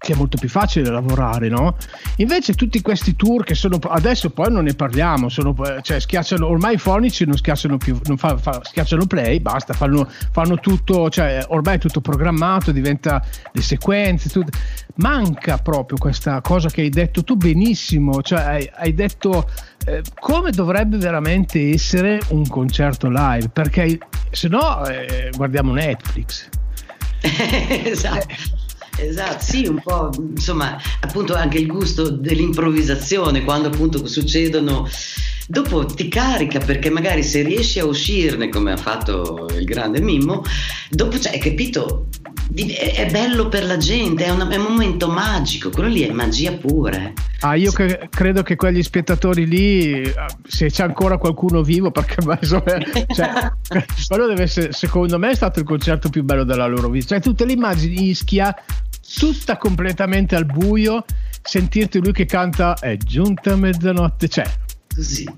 che molto più facile lavorare, no? Invece tutti questi tour che sono adesso poi non ne parliamo, sono, cioè schiacciano ormai i fonici non schiacciano più, non fa, fa, schiacciano play, basta, fanno, fanno, tutto, cioè ormai è tutto programmato, diventa le sequenze, tutto. manca proprio questa cosa che hai detto tu benissimo, cioè hai, hai detto eh, come dovrebbe veramente essere un concerto live, perché se no eh, guardiamo Netflix. esatto. Esatto, sì, un po', insomma, appunto anche il gusto dell'improvvisazione, quando appunto succedono dopo ti carica perché magari se riesci a uscirne come ha fatto il grande Mimmo, dopo cioè, hai capito, è bello per la gente, è, una, è, un momento magico, quello lì è magia pura. Eh. Ah, io che, credo che quegli spettatori lì, se c'è ancora qualcuno vivo, perché insomma, cioè, quello deve essere, secondo me, è stato il concerto più bello della loro vita. Cioè, tutte le immagini Ischia, tutta completamente al buio, sentirti lui che canta è giunta mezzanotte, cioè. Così.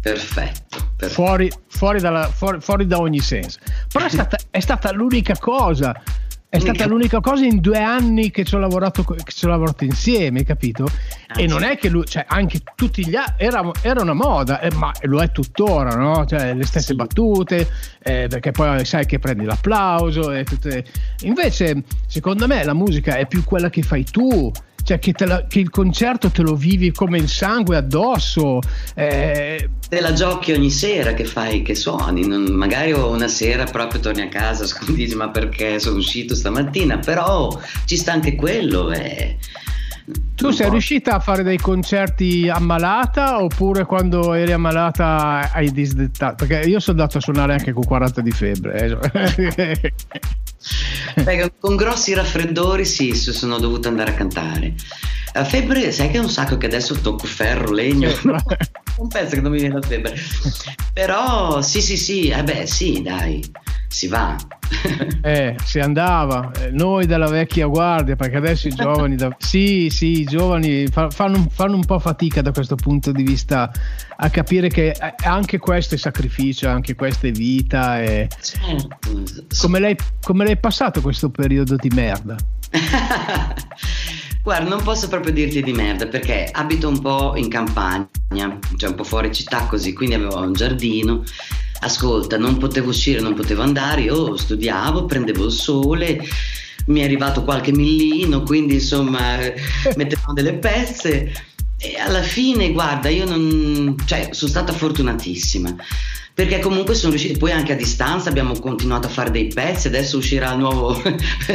Perfetto, perfetto. Fuori, fuori, dalla, fuori, fuori, da ogni senso. Però è stata, è stata l'unica cosa è stata l'unica cosa in due anni che ci ho lavorato, che ci ho lavorato insieme, capito? Ah, e non è che lui, cioè, anche tutti gli altri, era, era, una moda, eh, ma lo è tuttora, no? Cioè, le stesse sì. battute, eh, perché poi sai che prendi l'applauso e tutte... Invece, secondo me, la musica è più quella che fai tu, cioè che, la, che, il concerto te lo vivi come il sangue addosso. Eh. Te la giochi ogni sera che fai, che suoni, non, magari una sera proprio torni a casa dici ma perché sono uscito stamattina, però ci sta anche quello. Eh. Tu sei riuscita a fare dei concerti ammalata oppure quando eri ammalata hai disdettato? Perché io sono andato a suonare anche con 40 di febbre. Eh. Beh, con grossi raffreddori sì, sono dovuto andare a cantare. La febbre, sai che è un sacco che adesso tocco ferro, legno, non penso che non mi viene la febbre. Però sì, sì, sì, eh beh, sì, dai, si va. eh, si andava, eh, noi della vecchia guardia, perché adesso i giovani, da... sì, sì, i giovani fa, fanno, fanno, un po' fatica da questo punto di vista a capire che eh, anche questo è sacrificio, anche questa è vita. E... Certo. Come, lei, come è passato questo periodo di merda? Guarda, non posso proprio dirti di merda perché abito un po' in campagna, cioè un po' fuori città così, quindi avevo un giardino. Ascolta, non potevo uscire, non potevo andare, io studiavo, prendevo il sole, mi è arrivato qualche millino, quindi insomma mettevamo delle pezze e alla fine, guarda, io non, cioè, sono stata fortunatissima perché comunque sono riusciti poi anche a distanza abbiamo continuato a fare dei pezzi adesso uscirà il nuovo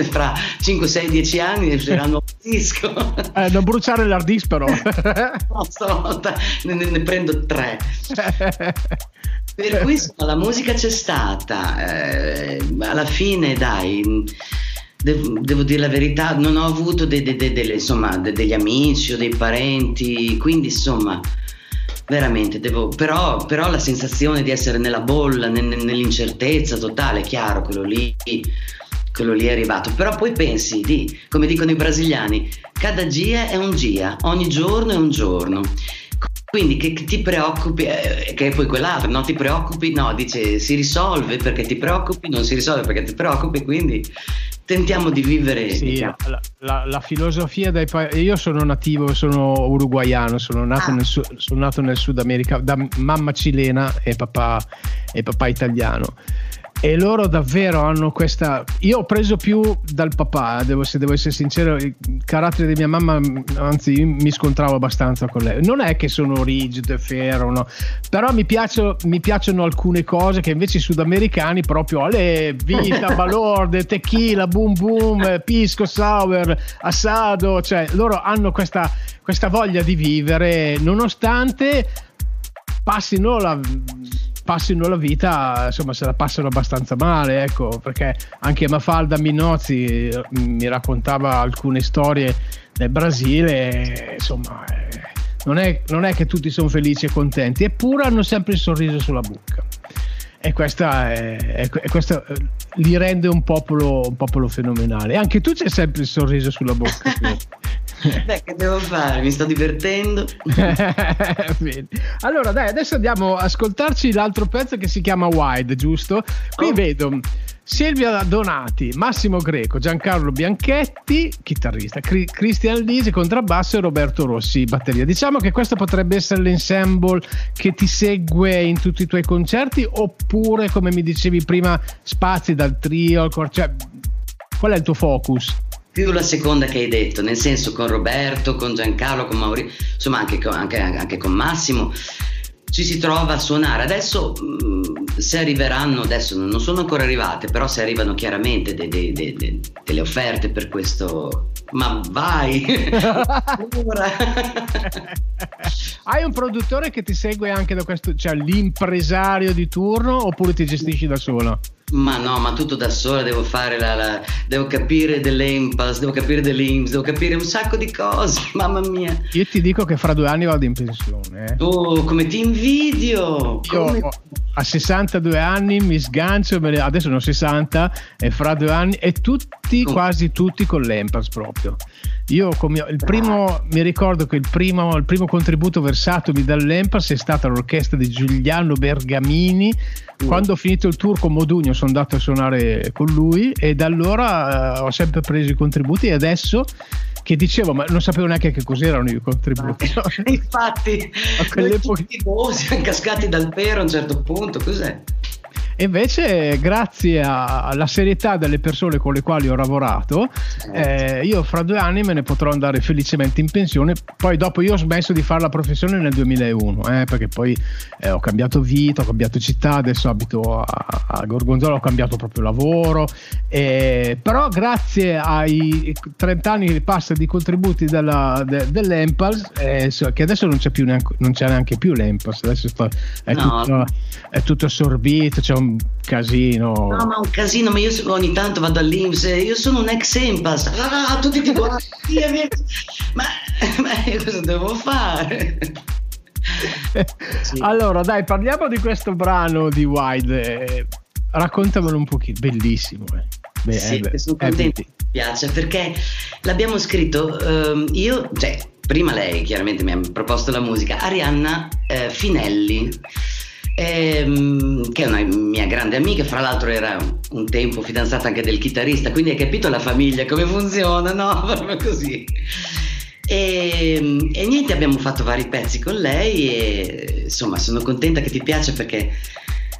fra 5 6 10 anni uscirà il nuovo disco eh, non bruciare l'hard disk però. No, stavolta ne, ne, prendo tre. Per cui la musica c'è stata eh, alla fine dai Devo, devo, dire la verità, non ho avuto de, de, de, delle, insomma, degli amici o dei parenti, quindi insomma veramente, devo, però, però, la sensazione di essere nella bolla, nell'incertezza totale, chiaro, quello lì, quello lì è arrivato. Però poi pensi di, come dicono i brasiliani, cada dia è un dia, ogni giorno è un giorno. Quindi che, che ti preoccupi, eh, che è poi quell'altro, non ti preoccupi, no, dice si risolve perché ti preoccupi, non si risolve perché ti preoccupi, quindi tentiamo di vivere. Sì, diciamo. la, la, la, filosofia dei paesi. Io sono nativo, sono uruguaiano, sono nato, ah. nel, sono nato nel Sud America da mamma cilena e papà, e papà italiano e loro davvero hanno questa io ho preso più dal papà devo, se devo essere sincero il carattere di mia mamma anzi mi scontravo abbastanza con lei non è che sono rigido e ferro no? però mi, piaccio, mi, piacciono alcune cose che invece i sudamericani proprio alle vita, balorde, tequila boom boom, pisco sour assado cioè loro hanno questa, questa voglia di vivere nonostante passino la passino la vita, insomma, se la passano abbastanza male, ecco, perché anche Mafalda Minozzi mm, mi raccontava alcune storie del Brasile, insomma, eh, non, è, non è che tutti sono felici e contenti, eppure hanno sempre il sorriso sulla bocca. E questa, è, è, è questa eh, li rende un popolo, un popolo fenomenale. E anche tu c'è sempre il sorriso sulla bocca. Beh, che devo fare? Mi sto divertendo. allora, dai, adesso andiamo a ascoltarci l'altro pezzo che si chiama Wide, giusto? Qui oh. vedo Silvia Donati, Massimo Greco, Giancarlo Bianchetti, chitarrista, Cri- Cristian Lisi, contrabbasso e Roberto Rossi, batteria. Diciamo che questo potrebbe essere l'ensemble che ti segue in tutti i tuoi concerti oppure, come mi dicevi prima, spazi dal trio, cioè, qual è il tuo focus? Più la seconda che hai detto, nel senso con Roberto, con Giancarlo, con Maurizio, insomma anche, anche, anche con Massimo. ci si trova a suonare. Adesso mh, se arriveranno, adesso non sono ancora arrivate, però se arrivano chiaramente de, de, de, delle offerte per questo, ma vai! Hai un produttore che ti segue anche da questo, cioè l'impresario di turno oppure ti gestisci da solo? Ma no, ma tutto da sola, devo fare la, la devo capire dell'impasse, devo capire dell'IMS, devo capire un sacco di cose, mamma mia. Io ti dico che fra due anni vado in pensione. Oh, come ti invidio! Io Come... a 62 anni mi sgancio, adesso ho 60 e fra due anni e tutti, Oh. quasi tutti con l'Empas proprio. Io come- il primo, mi ricordo che il primo, il primo contributo versatomi dall'Empas è stata l'orchestra di Giuliano Bergamini. Quando ho finito il tour con Modugno sono andato a suonare con lui e da allora eh, ho sempre preso i contributi e adesso che dicevo ma non sapevo neanche che cos'erano i contributi. no? Infatti, A quell'epoca- noi tutti siamo cascati dal pero a un certo punto, cos'è? Invece, grazie a- alla serietà delle persone con le quali ho lavorato, eh, io fra due anni me ne potrò andare felicemente in pensione. Poi, dopo, io ho smesso di fare la professione nel 2001, eh, perché poi eh, ho cambiato vita, ho cambiato città, adesso abito a, a Gorgonzola, ho cambiato proprio lavoro. però, grazie ai 30 anni che passa di contributi della, de- dell'Empals, eh, che adesso non c'è, più neanche, non c'è neanche più l'Empals, adesso sto- è, No. tutto, è tutto assorbito, c'è un casino. No, ma un casino, ma io ogni tanto vado all'Inps, io sono un ex Impass, ah, tutti ti guardano, ma, ma io cosa devo fare? Sì. Allora, dai, parliamo di questo brano di Wide. raccontamelo un pochino, bellissimo. eh. Beh, Sì, eh, beh, sono è contenta, belli- mi piace perché l'abbiamo scritto ehm, io, cioè, prima lei chiaramente mi ha proposto la musica, Arianna eh, Finelli, ehm, che è una mia grande amica, fra l'altro era un, tempo fidanzata anche del chitarrista, quindi hai capito la famiglia come funziona, no? Proprio così. E, e niente, abbiamo fatto vari pezzi con lei e insomma sono contenta che ti piace perché,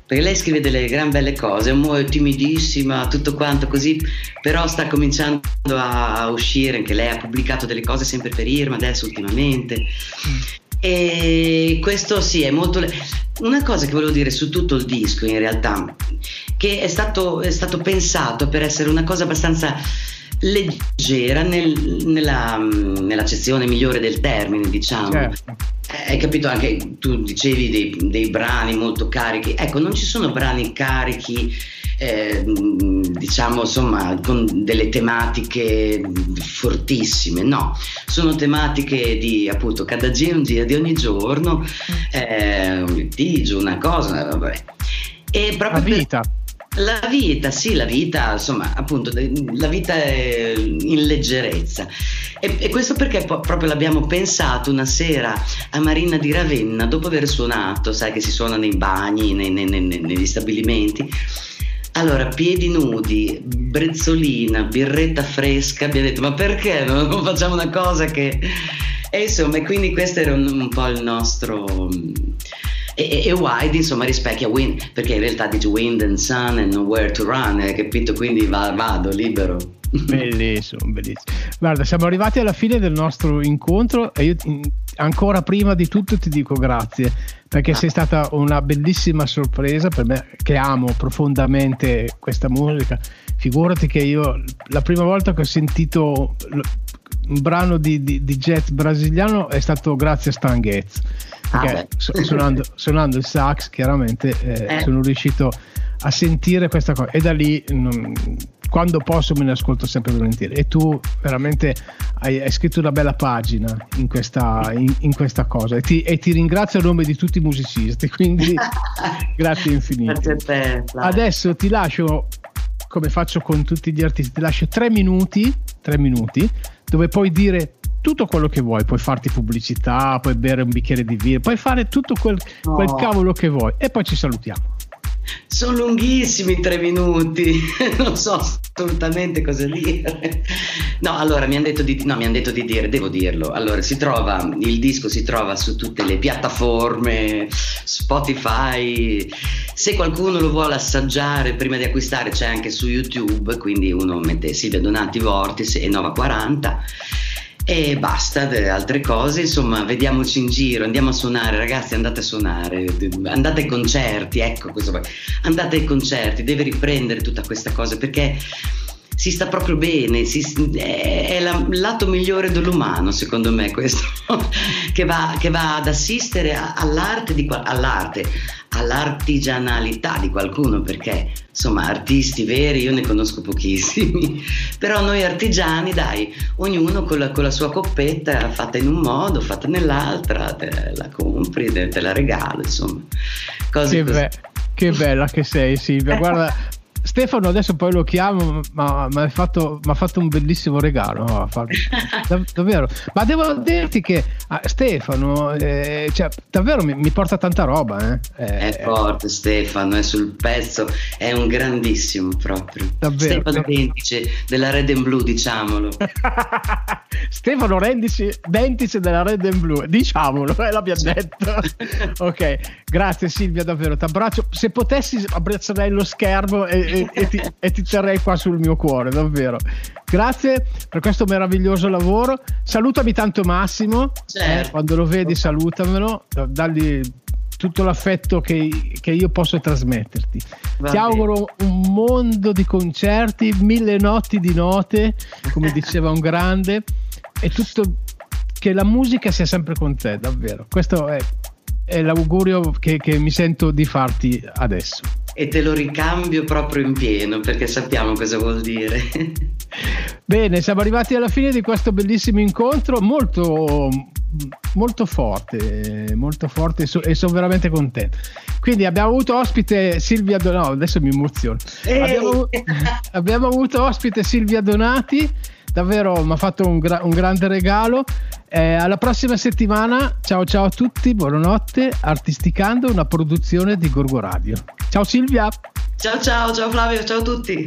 perché lei scrive delle gran belle cose, è timidissima, tutto quanto così, però sta cominciando a, a uscire, anche lei ha pubblicato delle cose sempre per Irma adesso ultimamente. E questo sì, è molto... Una cosa che volevo dire su tutto il disco in realtà, che è stato, è stato pensato per essere una cosa abbastanza leggera nel- nella, nell'accezione migliore del termine, diciamo. Certo. Eh, Hai capito anche, tu dicevi dei, dei brani molto carichi, ecco non ci sono brani carichi, eh, diciamo insomma con delle tematiche fortissime, no, sono tematiche di appunto cada giorno, un dia di ogni giorno, eh, un litigio, una cosa, vabbè. E La proprio per- vita. la vita, sì, la vita, insomma, appunto, la vita è in leggerezza. E, e questo perché po- proprio l'abbiamo pensato una sera a Marina di Ravenna, dopo aver suonato, sai che si suona nei bagni, nei- nei- nei- negli stabilimenti. Allora, piedi nudi, brezzolina, birretta fresca, abbiamo detto, ma perché? Non facciamo una cosa che... E insomma, quindi questo era un, un po' il nostro... E, e, Wide insomma rispecchia Wind, perché in realtà dice Wind and Sun and Nowhere to Run, hai capito? Quindi va- vado libero. Bellissimo, bellissimo. Guarda, siamo arrivati alla fine del nostro incontro e io ancora prima di tutto ti dico grazie perché Ah. sei stata una bellissima sorpresa per me che amo profondamente questa musica. Figurati che io la prima volta che ho sentito un brano di, di- di jazz brasiliano è stato grazie a Stan Getz. Ah, suonando, suonando il sax chiaramente eh, Eh. sono riuscito a sentire questa cosa e da lì non- quando posso me ne ascolto sempre volentieri e tu veramente hai, hai scritto una bella pagina in questa, in, in questa cosa e ti, e ti ringrazio a nome di tutti i musicisti quindi grazie infinite Grazie te. Adesso ti lascio come faccio con tutti gli artisti ti lascio tre minuti tre minuti dove puoi dire tutto quello che vuoi, puoi farti pubblicità, puoi bere un bicchiere di vino, puoi fare tutto quel, quel cavolo che vuoi. E poi ci salutiamo. Sono lunghissimi tre minuti, non so assolutamente cosa dire. No, allora mi hanno detto di, no, han detto di dire, devo dirlo. Allora, si trova, il disco si trova su tutte le piattaforme, Spotify. Se qualcuno lo vuole assaggiare prima di acquistare, c'è anche su YouTube, quindi uno mette Silvia Donati Vortis e Nova 40. E basta, de- altre cose, insomma, vediamoci in giro, andiamo a suonare, ragazzi, andate a suonare, andate ai concerti, ecco questo, andate ai concerti, deve riprendere tutta questa cosa perché si sta proprio bene, si- è, il lato migliore dell'umano, secondo me, questo, che va, che va ad assistere all'arte, di, all'arte, all'artigianalità di qualcuno, perché insomma artisti veri io ne conosco pochissimi, però noi artigiani dai, ognuno con la, con la sua coppetta fatta in un modo, fatta nell'altra, te la compri, te, te la regalo, insomma, cose Che, be- che bella che sei Silvia, guarda Stefano adesso poi lo chiamo, ma mi ha fatto, fatto un bellissimo regalo, no? Dav- davvero. Ma devo dirti che ah, Stefano, eh, cioè, davvero mi, mi porta tanta roba. Eh. Eh, È forte Stefano, è sul pezzo, è un grandissimo proprio. Davvero. Stefano Dentice della Red and Blue, diciamolo. Stefano Rendici, Dentice della Red and Blue, diciamolo, eh, l'abbiamo detto. ok, grazie Silvia, davvero, ti abbraccio. Se potessi abbraccerei lo schermo e, e- e ti, e ti terrei qua sul mio cuore, davvero. Grazie per questo meraviglioso lavoro. Salutami tanto Massimo, Certo. eh, quando lo vedi salutamelo, dagli tutto l'affetto che, che io posso trasmetterti. Va Ti auguro un mondo di concerti, mille notti di note, come diceva un grande, e tutto che la musica sia sempre con te, davvero. Questo è, è l'augurio che, che mi sento di farti adesso. E te lo ricambio proprio in pieno perché sappiamo cosa vuol dire. Bene, siamo arrivati alla fine di questo bellissimo incontro, molto, molto forte, molto forte e, so- sono veramente contento. Quindi abbiamo avuto ospite Silvia Donati, no, adesso mi emoziono. Abbiamo, abbiamo avuto ospite Silvia Donati, davvero mi ha fatto un, gra- un grande regalo. Eh, alla prossima settimana, ciao ciao a tutti, buonanotte, Artisticando, una produzione di Gorgo Radio. Ciao Silvia! ciao ciao, ciao Flavio, ciao a tutti.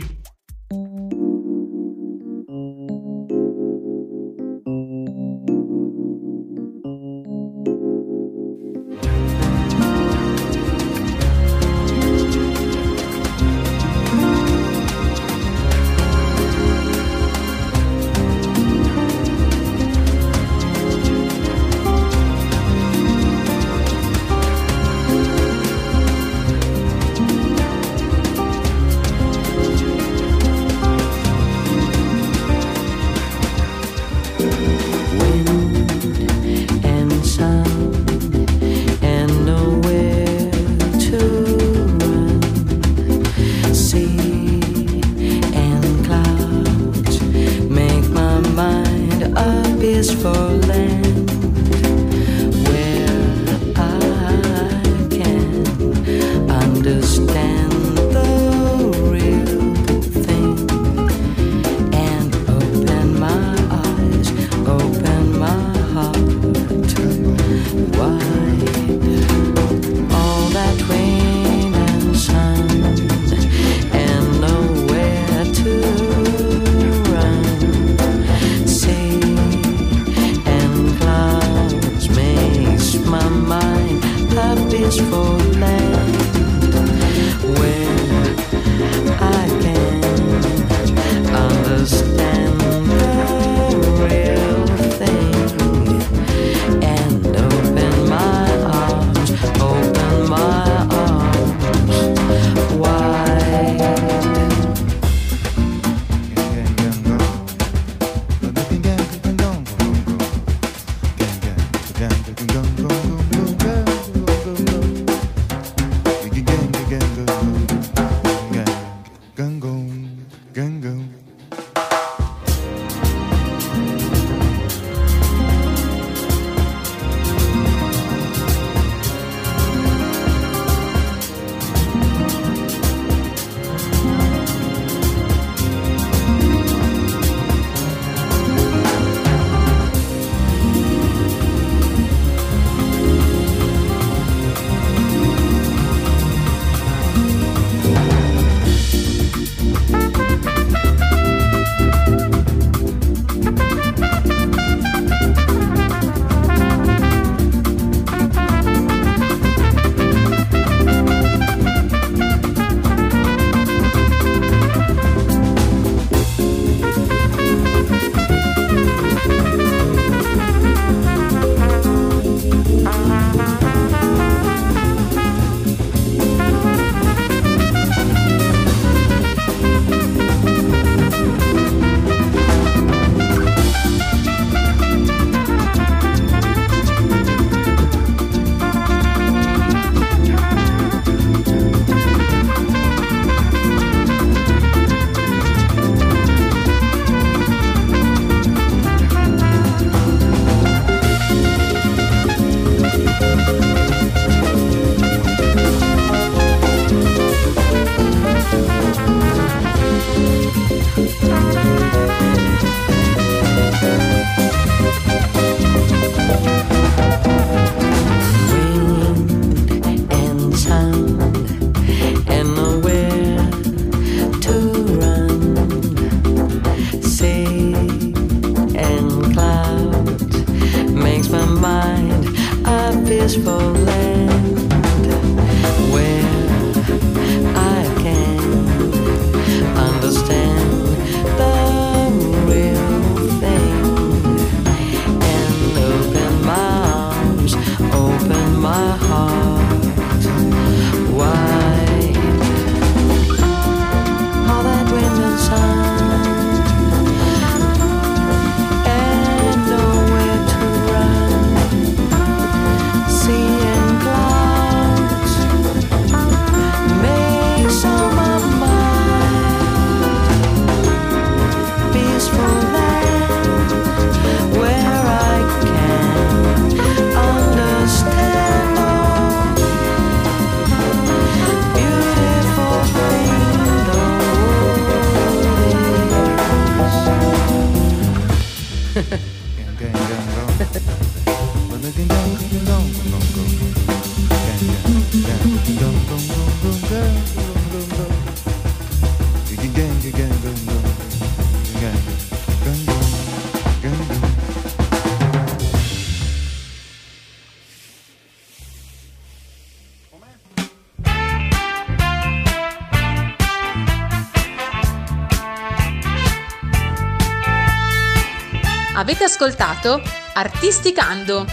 ascoltato Artisticando,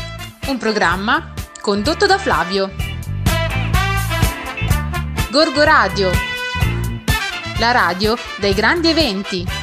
un programma condotto da Flavio. Gorgo Radio, la radio dei grandi eventi.